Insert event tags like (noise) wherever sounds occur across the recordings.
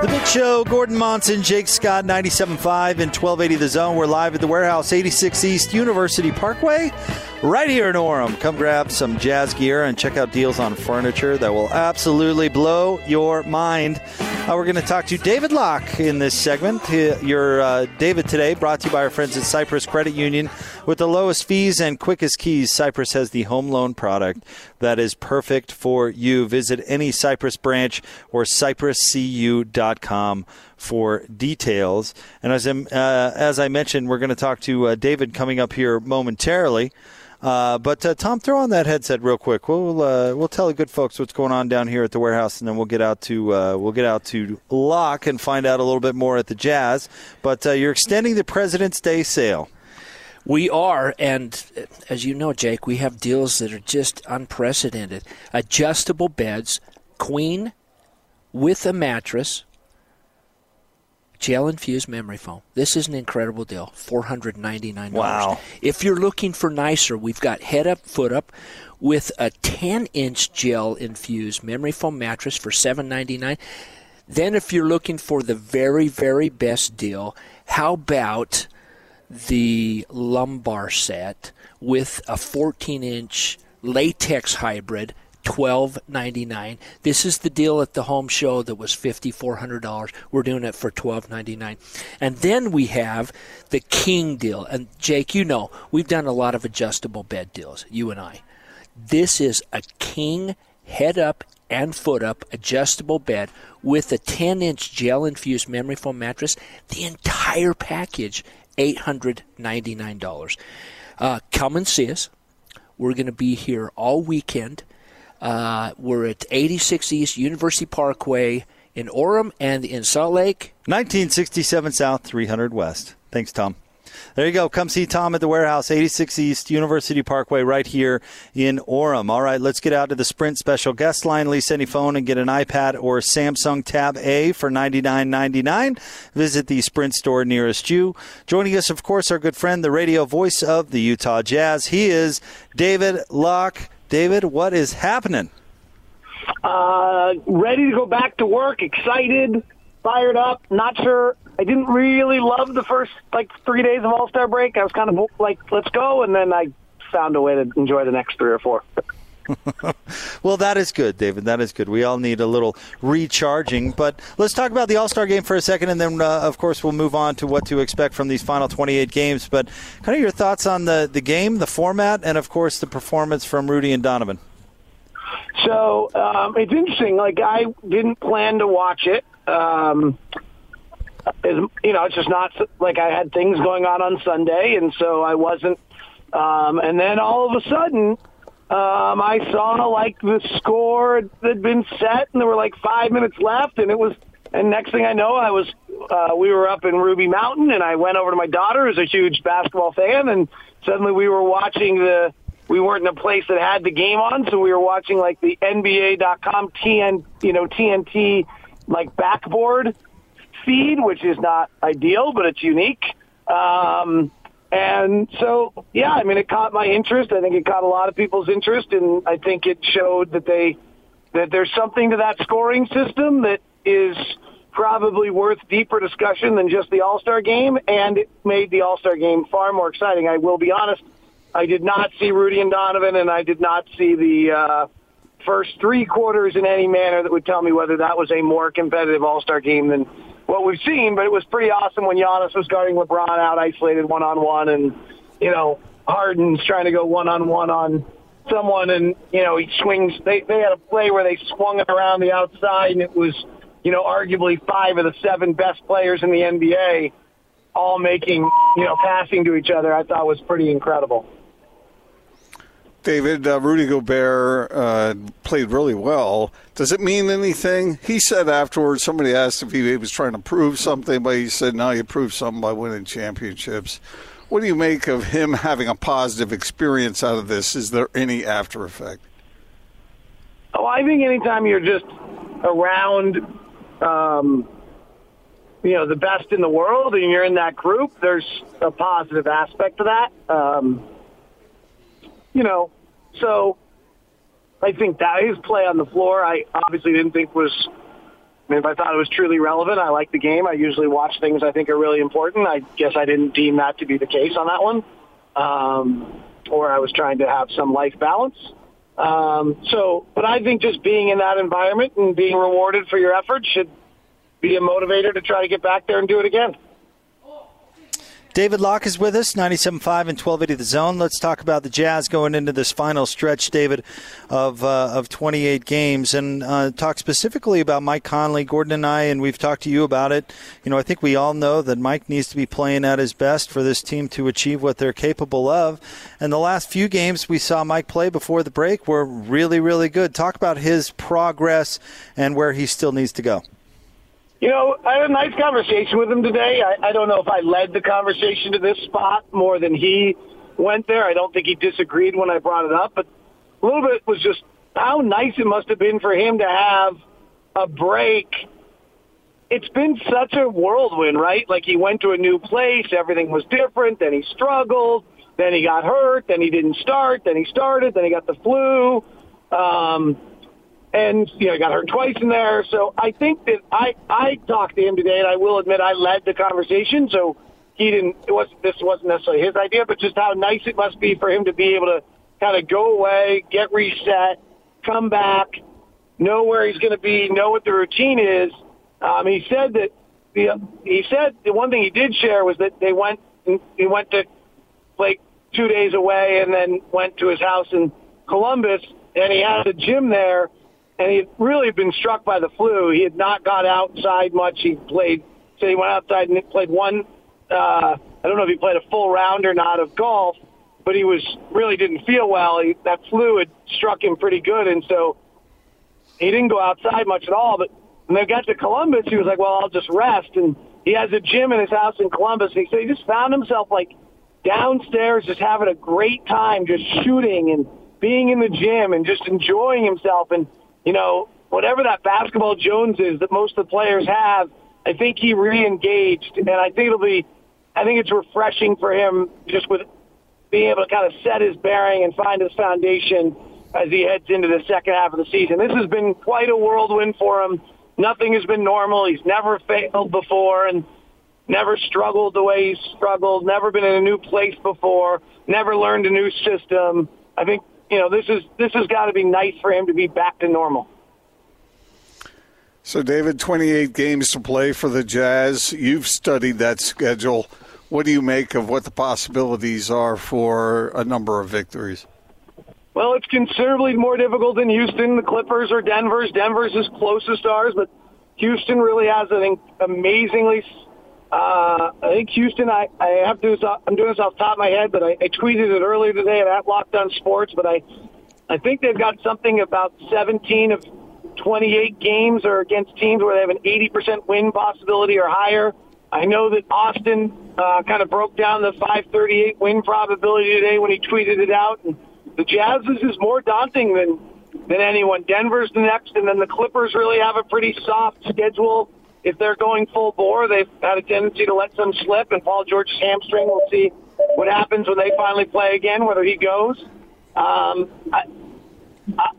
The Big Show, Gordon Monson, Jake Scott, 97.5 and 1280 The Zone. We're live at the warehouse, 86 East University Parkway, right here in Orem. Come grab some jazz gear and check out deals on furniture that will absolutely blow your mind. Uh, we're going to talk to David Locke in this segment. Your uh, David today, brought to you by our friends at Cypress Credit Union. With the lowest fees and quickest keys, Cypress has the home loan product that is perfect for you. Visit any Cypress branch or cypresscu.com for details. And as, uh, as I mentioned, we're going to talk to uh, David coming up here momentarily. Uh, but uh, Tom, throw on that headset real quick. We'll uh, we'll tell the good folks what's going on down here at the warehouse, and then we'll get out to uh, we'll get out to Locke and find out a little bit more at the Jazz. But uh, you're extending the President's Day sale. We are, and uh, as you know, Jake, we have deals that are just unprecedented. Adjustable beds, queen with a mattress, gel infused memory foam. This is an incredible deal. Four hundred ninety nine dollars. Wow. If you're looking for nicer, we've got head up, foot up, with a ten inch gel infused memory foam mattress for seven ninety nine. Then, if you're looking for the very, very best deal, how about the lumbar set with a 14 inch latex hybrid? Twelve ninety nine. This is the deal at the home show that was fifty four hundred dollars. We're doing it for twelve ninety nine, and then we have the king deal. And Jake, you know we've done a lot of adjustable bed deals. You and I. This is a king head up and foot up adjustable bed with a 10 inch gel infused memory foam mattress. The entire package, $899. Uh, come and see us. We're going to be here all weekend. Uh, we're at 86 East University Parkway in Orem and in Salt Lake. 1967 South, 300 West. Thanks, Tom. There you go. Come see Tom at the warehouse, 86 East University Parkway, right here in Orem. All right, let's get out to the Sprint special guest line. Lease any phone and get an iPad or Samsung Tab A for $99.99. Visit the Sprint store nearest you. Joining us, of course, our good friend, the radio voice of the Utah Jazz. He is David Locke. David, what is happening? Uh, ready to go back to work, excited, fired up. Not sure. I didn't really love the first like three days of All Star break. I was kind of like, let's go, and then I found a way to enjoy the next three or four. (laughs) (laughs) Well, that is good, David. That is good. We all need a little recharging. But let's talk about the All Star game for a second, and then, uh, of course, we'll move on to what to expect from these final 28 games. But kind of your thoughts on the, the game, the format, and, of course, the performance from Rudy and Donovan. So um, it's interesting. Like I didn't plan to watch it. Um, you know, it's just not like I had things going on on Sunday, and so I wasn't. Um, and then all of a sudden, um, I saw like the score that had been set, and there were like five minutes left, and it was. And next thing I know, I was uh, we were up in Ruby Mountain, and I went over to my daughter, who's a huge basketball fan, and suddenly we were watching the. We weren't in a place that had the game on, so we were watching like the NBA.com TN, you know, TNT like backboard feed, which is not ideal, but it's unique. Um, and so, yeah, I mean, it caught my interest. I think it caught a lot of people's interest, and I think it showed that they that there's something to that scoring system that is probably worth deeper discussion than just the All Star game, and it made the All Star game far more exciting. I will be honest, I did not see Rudy and Donovan, and I did not see the uh, first three quarters in any manner that would tell me whether that was a more competitive All Star game than what we've seen. But it was pretty awesome when Giannis was guarding LeBron out isolated one on one, and you know Harden's trying to go one on one on someone, and you know he swings. They they had a play where they swung it around the outside, and it was you know arguably five of the seven best players in the NBA all making you know passing to each other. I thought was pretty incredible. David, uh, Rudy Gobert uh, played really well. Does it mean anything? He said afterwards, somebody asked if he was trying to prove something, but he said, no, you proved something by winning championships. What do you make of him having a positive experience out of this? Is there any after effect? Oh, I think anytime you're just around, um, you know the best in the world and you're in that group, there's a positive aspect to that. Um, you know, so I think that his play on the floor, I obviously didn't think was. I mean, if I thought it was truly relevant, I like the game. I usually watch things I think are really important. I guess I didn't deem that to be the case on that one, um, or I was trying to have some life balance. Um, so, but I think just being in that environment and being rewarded for your efforts should be a motivator to try to get back there and do it again. David Locke is with us, 97.5 and 1280 The Zone. Let's talk about the Jazz going into this final stretch, David, of uh, of 28 games, and uh, talk specifically about Mike Conley. Gordon and I, and we've talked to you about it. You know, I think we all know that Mike needs to be playing at his best for this team to achieve what they're capable of. And the last few games we saw Mike play before the break were really, really good. Talk about his progress and where he still needs to go. You know, I had a nice conversation with him today. I, I don't know if I led the conversation to this spot more than he went there. I don't think he disagreed when I brought it up, but a little bit was just how nice it must have been for him to have a break. It's been such a whirlwind, right? Like he went to a new place, everything was different, then he struggled, then he got hurt, then he didn't start, then he started, then he got the flu. Um, and you know, I got hurt twice in there. So I think that I I talked to him today, and I will admit I led the conversation. So he didn't. It was this wasn't necessarily his idea, but just how nice it must be for him to be able to kind of go away, get reset, come back, know where he's going to be, know what the routine is. Um, he said that the he said the one thing he did share was that they went he went to like two days away and then went to his house in Columbus and he had a gym there and he had really been struck by the flu. He had not got outside much. He played, so he went outside and played one. Uh, I don't know if he played a full round or not of golf, but he was really didn't feel well. He, that flu had struck him pretty good, and so he didn't go outside much at all. But when they got to Columbus, he was like, "Well, I'll just rest." And he has a gym in his house in Columbus. And he said he just found himself like downstairs, just having a great time, just shooting and being in the gym and just enjoying himself. And you know, whatever that basketball Jones is that most of the players have, I think he re-engaged, and I think it'll be, I think it's refreshing for him just with being able to kind of set his bearing and find his foundation as he heads into the second half of the season. This has been quite a whirlwind for him. Nothing has been normal. He's never failed before and never struggled the way he's struggled, never been in a new place before, never learned a new system. I think you know, this is this has got to be nice for him to be back to normal. So, David, 28 games to play for the Jazz. You've studied that schedule. What do you make of what the possibilities are for a number of victories? Well, it's considerably more difficult than Houston, the Clippers, or Denver's. Denver's is closest to ours, but Houston really has an amazingly. Uh, I think Houston. I, I have to. I'm doing this off the top of my head, but I, I tweeted it earlier today at Locked On Sports. But I, I think they've got something about 17 of 28 games are against teams where they have an 80% win possibility or higher. I know that Austin uh, kind of broke down the 538 win probability today when he tweeted it out. And the Jazz's is more daunting than than anyone. Denver's the next, and then the Clippers really have a pretty soft schedule. If they're going full bore, they've had a tendency to let some slip, and Paul George's hamstring. We'll see what happens when they finally play again, whether he goes. Um, I,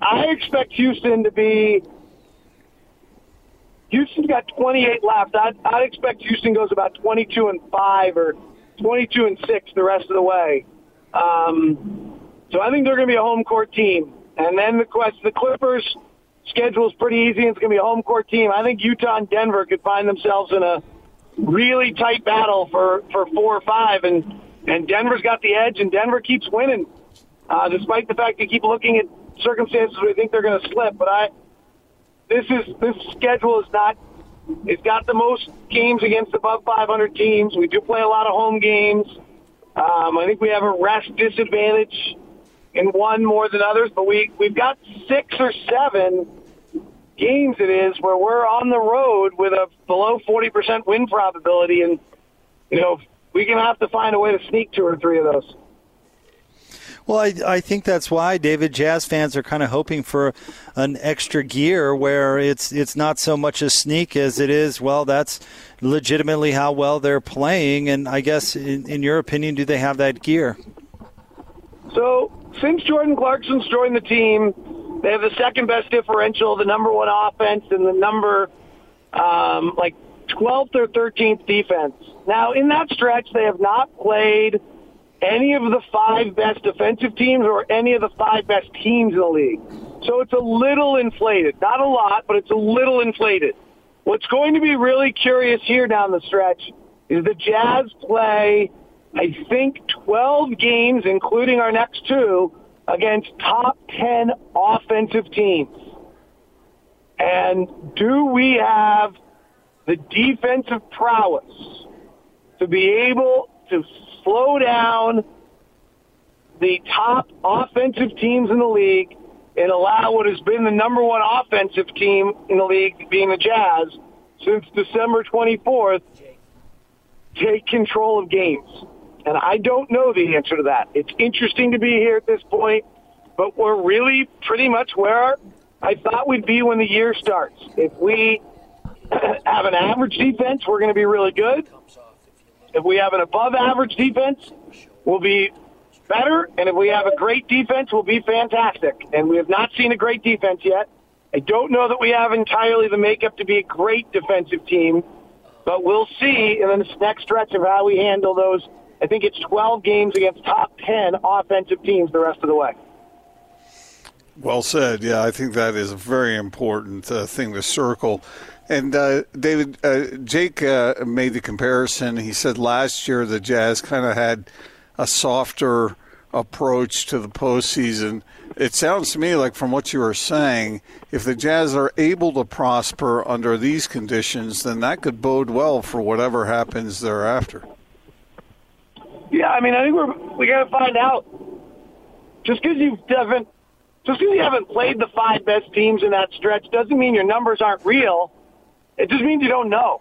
I expect Houston to be. Houston's got 28 left. I'd, I'd expect Houston goes about 22 and five or 22 and six the rest of the way. Um, so I think they're going to be a home court team. And then the question, the Clippers' schedule is pretty easy. And it's going to be a home court team. I think Utah and Denver could find themselves in a really tight battle for for four or five, and and Denver's got the edge, and Denver keeps winning, uh, despite the fact they keep looking at circumstances where they think they're going to slip. But I, this is this schedule is not. It's got the most games against above 500 teams. We do play a lot of home games. Um, I think we have a rest disadvantage in one more than others, but we we've got six or seven games. It is where we're on the road with a below 40% win probability, and you know we can have to find a way to sneak two or three of those. Well, I, I think that's why David Jazz fans are kind of hoping for an extra gear where it's it's not so much a sneak as it is. Well, that's legitimately how well they're playing, and I guess in, in your opinion, do they have that gear? So since Jordan Clarkson's joined the team, they have the second best differential, the number one offense, and the number um, like 12th or 13th defense. Now, in that stretch, they have not played any of the five best defensive teams or any of the five best teams in the league. So it's a little inflated. Not a lot, but it's a little inflated. What's going to be really curious here down the stretch is the Jazz play, I think, 12 games, including our next two, against top 10 offensive teams. And do we have the defensive prowess to be able to slow down the top offensive teams in the league and allow what has been the number one offensive team in the league, being the Jazz, since December 24th, take control of games. And I don't know the answer to that. It's interesting to be here at this point, but we're really pretty much where I thought we'd be when the year starts. If we (clears throat) have an average defense, we're going to be really good. If we have an above average defense, we'll be better. And if we have a great defense, we'll be fantastic. And we have not seen a great defense yet. I don't know that we have entirely the makeup to be a great defensive team, but we'll see in this next stretch of how we handle those. I think it's 12 games against top 10 offensive teams the rest of the way. Well said. Yeah, I think that is a very important uh, thing to circle. And uh, David, uh, Jake uh, made the comparison. He said last year the Jazz kind of had a softer approach to the postseason. It sounds to me like, from what you were saying, if the Jazz are able to prosper under these conditions, then that could bode well for whatever happens thereafter. I mean, I think we're we got to find out. Just because you haven't, just because you haven't played the five best teams in that stretch, doesn't mean your numbers aren't real. It just means you don't know.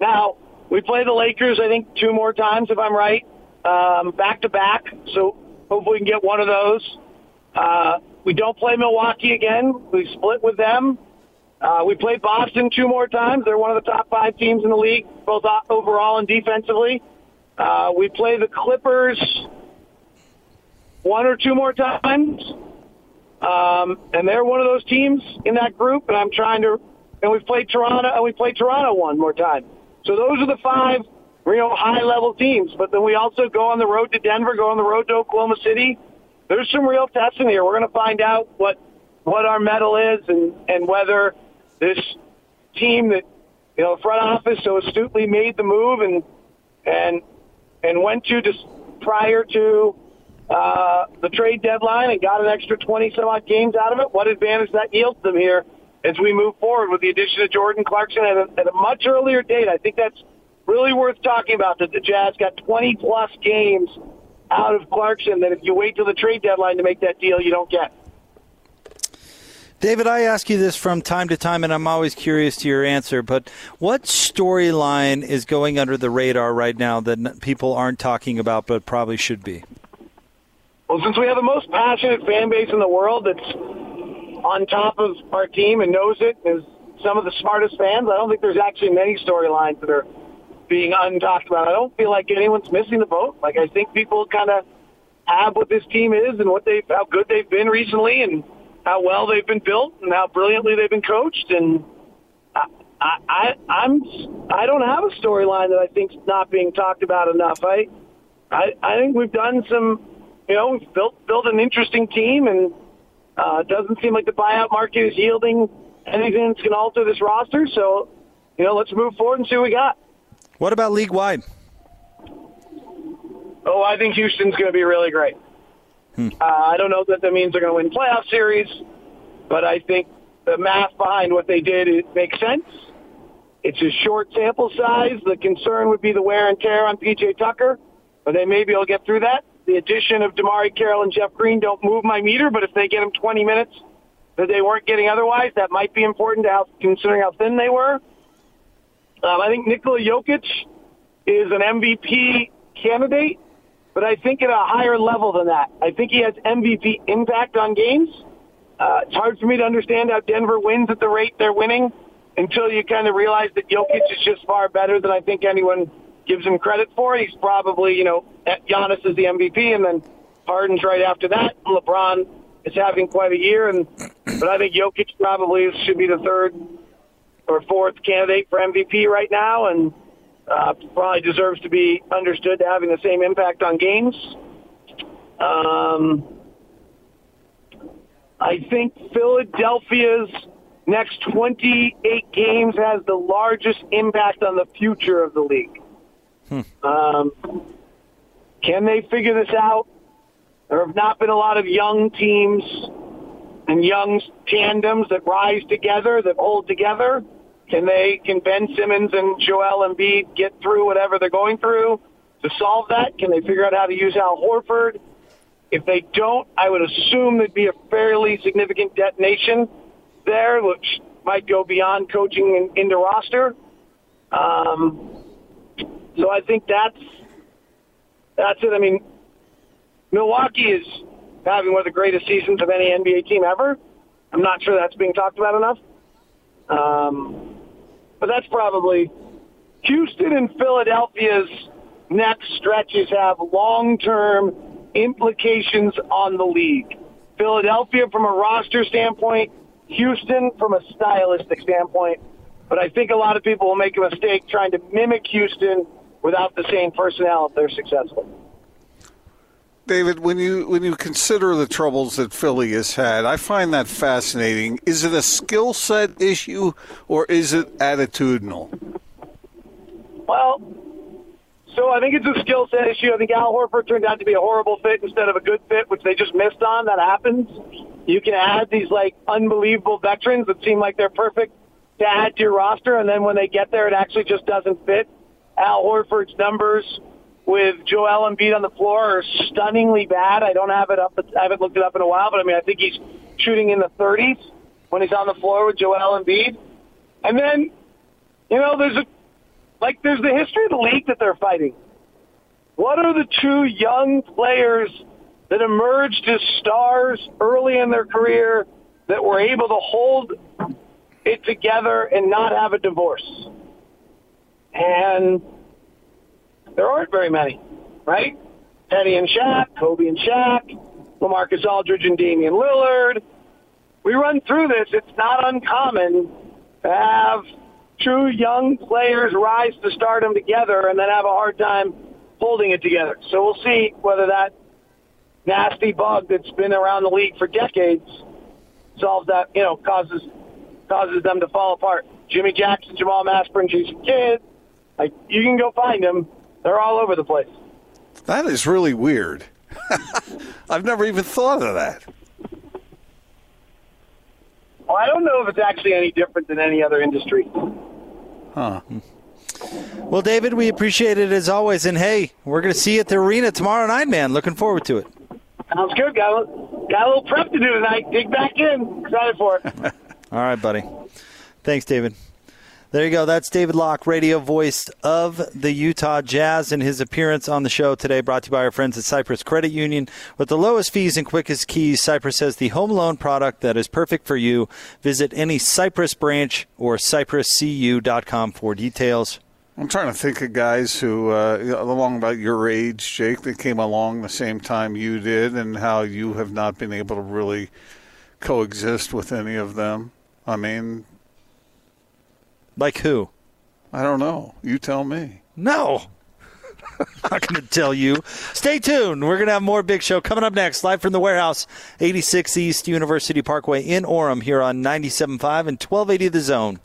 Now we play the Lakers, I think, two more times if I'm right, back to back. So hopefully we can get one of those. Uh, we don't play Milwaukee again. We split with them. Uh, we played Boston two more times. They're one of the top five teams in the league, both overall and defensively. Uh, we play the Clippers one or two more times. Um, and they're one of those teams in that group, and I'm trying to. And we've played Toronto, and we played Toronto one more time. So those are the five real high-level teams. But then we also go on the road to Denver, go on the road to Oklahoma City. There's some real testing here. We're going to find out what what our mettle is, and and whether this team that you know front office so astutely made the move and and and went to just prior to uh, the trade deadline and got an extra 20 some odd games out of it. What advantage that yields them here as we move forward with the addition of Jordan Clarkson at a, at a much earlier date. I think that's really worth talking about that the Jazz got 20 plus games out of Clarkson that if you wait till the trade deadline to make that deal, you don't get. David, I ask you this from time to time, and I'm always curious to your answer. But what storyline is going under the radar right now that people aren't talking about but probably should be? Well, since we have the most passionate fan base in the world that's on top of our team and knows it, is some of the smartest fans, I don't think there's actually many storylines that are being untalked about. I don't feel like anyone's missing the boat. Like I think people kind of have what this team is and what they how good they've been recently and how well they've been built and how brilliantly they've been coached. And I, I, I'm, I don't have a storyline that I think's not being talked about enough. I, I, I think we've done some, you know, we've built built an interesting team, and uh, it doesn't seem like the buyout market is yielding anything that's going to alter this roster. So, you know, let's move forward and see what we got. What about league wide? Oh, I think Houston's going to be really great. Uh, I don't know that that means they're going to win playoff series, but I think the math behind what they did it makes sense. It's a short sample size. The concern would be the wear and tear on PJ Tucker, but they maybe will get through that. The addition of DeMarre Carroll and Jeff Green don't move my meter, but if they get them 20 minutes that they weren't getting otherwise, that might be important to how, considering how thin they were. Um, I think Nikola Jokic is an MVP candidate but I think at a higher level than that. I think he has MVP impact on games. Uh, it's hard for me to understand how Denver wins at the rate they're winning until you kind of realize that Jokic is just far better than I think anyone gives him credit for. He's probably, you know, Giannis is the MVP, and then Harden's right after that. LeBron is having quite a year, and but I think Jokic probably should be the third or fourth candidate for MVP right now, and uh, probably deserves to be understood to having the same impact on games. Um, I think Philadelphia's next 28 games has the largest impact on the future of the league. Um, can they figure this out? There have not been a lot of young teams and young tandems that rise together, that hold together. Can they, can Ben Simmons and Joel Embiid get through whatever they're going through to solve that? Can they figure out how to use Al Horford? If they don't, I would assume there'd be a fairly significant detonation there, which might go beyond coaching and into roster. Um, so I think that's that's it. I mean, Milwaukee is having one of the greatest seasons of any NBA team ever. I'm not sure that's being talked about enough. Um, but that's probably Houston and Philadelphia's next stretches have long-term implications on the league. Philadelphia from a roster standpoint, Houston from a stylistic standpoint. But I think a lot of people will make a mistake trying to mimic Houston without the same personnel if they're successful. David, when you when you consider the troubles that Philly has had, I find that fascinating. Is it a skill set issue or is it attitudinal? Well, so I think it's a skill set issue. I think Al Horford turned out to be a horrible fit instead of a good fit, which they just missed on. That happens. You can add these like unbelievable veterans that seem like they're perfect to add to your roster, and then when they get there, it actually just doesn't fit. Al Horford's numbers with Joel Embiid on the floor are stunningly bad. I don't have it up. I haven't looked it up in a while, but I mean, I think he's shooting in the 30s when he's on the floor with Joel Embiid. And then, you know, there's a like there's the history of the league that they're fighting. What are the two young players that emerged as stars early in their career that were able to hold it together and not have a divorce? And there aren't very many, right? Teddy and Shaq, Kobe and Shaq, LaMarcus Aldridge and Damian Lillard. We run through this. It's not uncommon to have true young players rise to stardom together and then have a hard time holding it together. So we'll see whether that nasty bug that's been around the league for decades solves that, you know, causes causes them to fall apart. Jimmy Jackson, Jamal Mashburn, Jason Kidd, like you can go find them. They're all over the place. That is really weird. (laughs) I've never even thought of that. Well, I don't know if it's actually any different than any other industry. Huh. Well, David, we appreciate it as always. And hey, we're going to see you at the arena tomorrow night, man. Looking forward to it. Sounds good. Got a, got a little prep to do tonight. Dig back in. Excited for it. (laughs) All right, buddy. Thanks, David. There you go. That's David Locke, radio voice of the Utah Jazz, and his appearance on the show today brought to you by our friends at Cypress Credit Union. With the lowest fees and quickest keys, Cypress has the home loan product that is perfect for you. Visit any Cypress branch or cypresscu.com for details. I'm trying to think of guys who, uh, along about your age, Jake, that came along the same time you did, and how you have not been able to really coexist with any of them. I mean, Like who? I don't know. You tell me. No. (laughs) I'm not going to tell you. Stay tuned. We're going to have more Big Show coming up next, live from the warehouse, 86 East University Parkway in Orem, here on 97.5 and 1280 The Zone.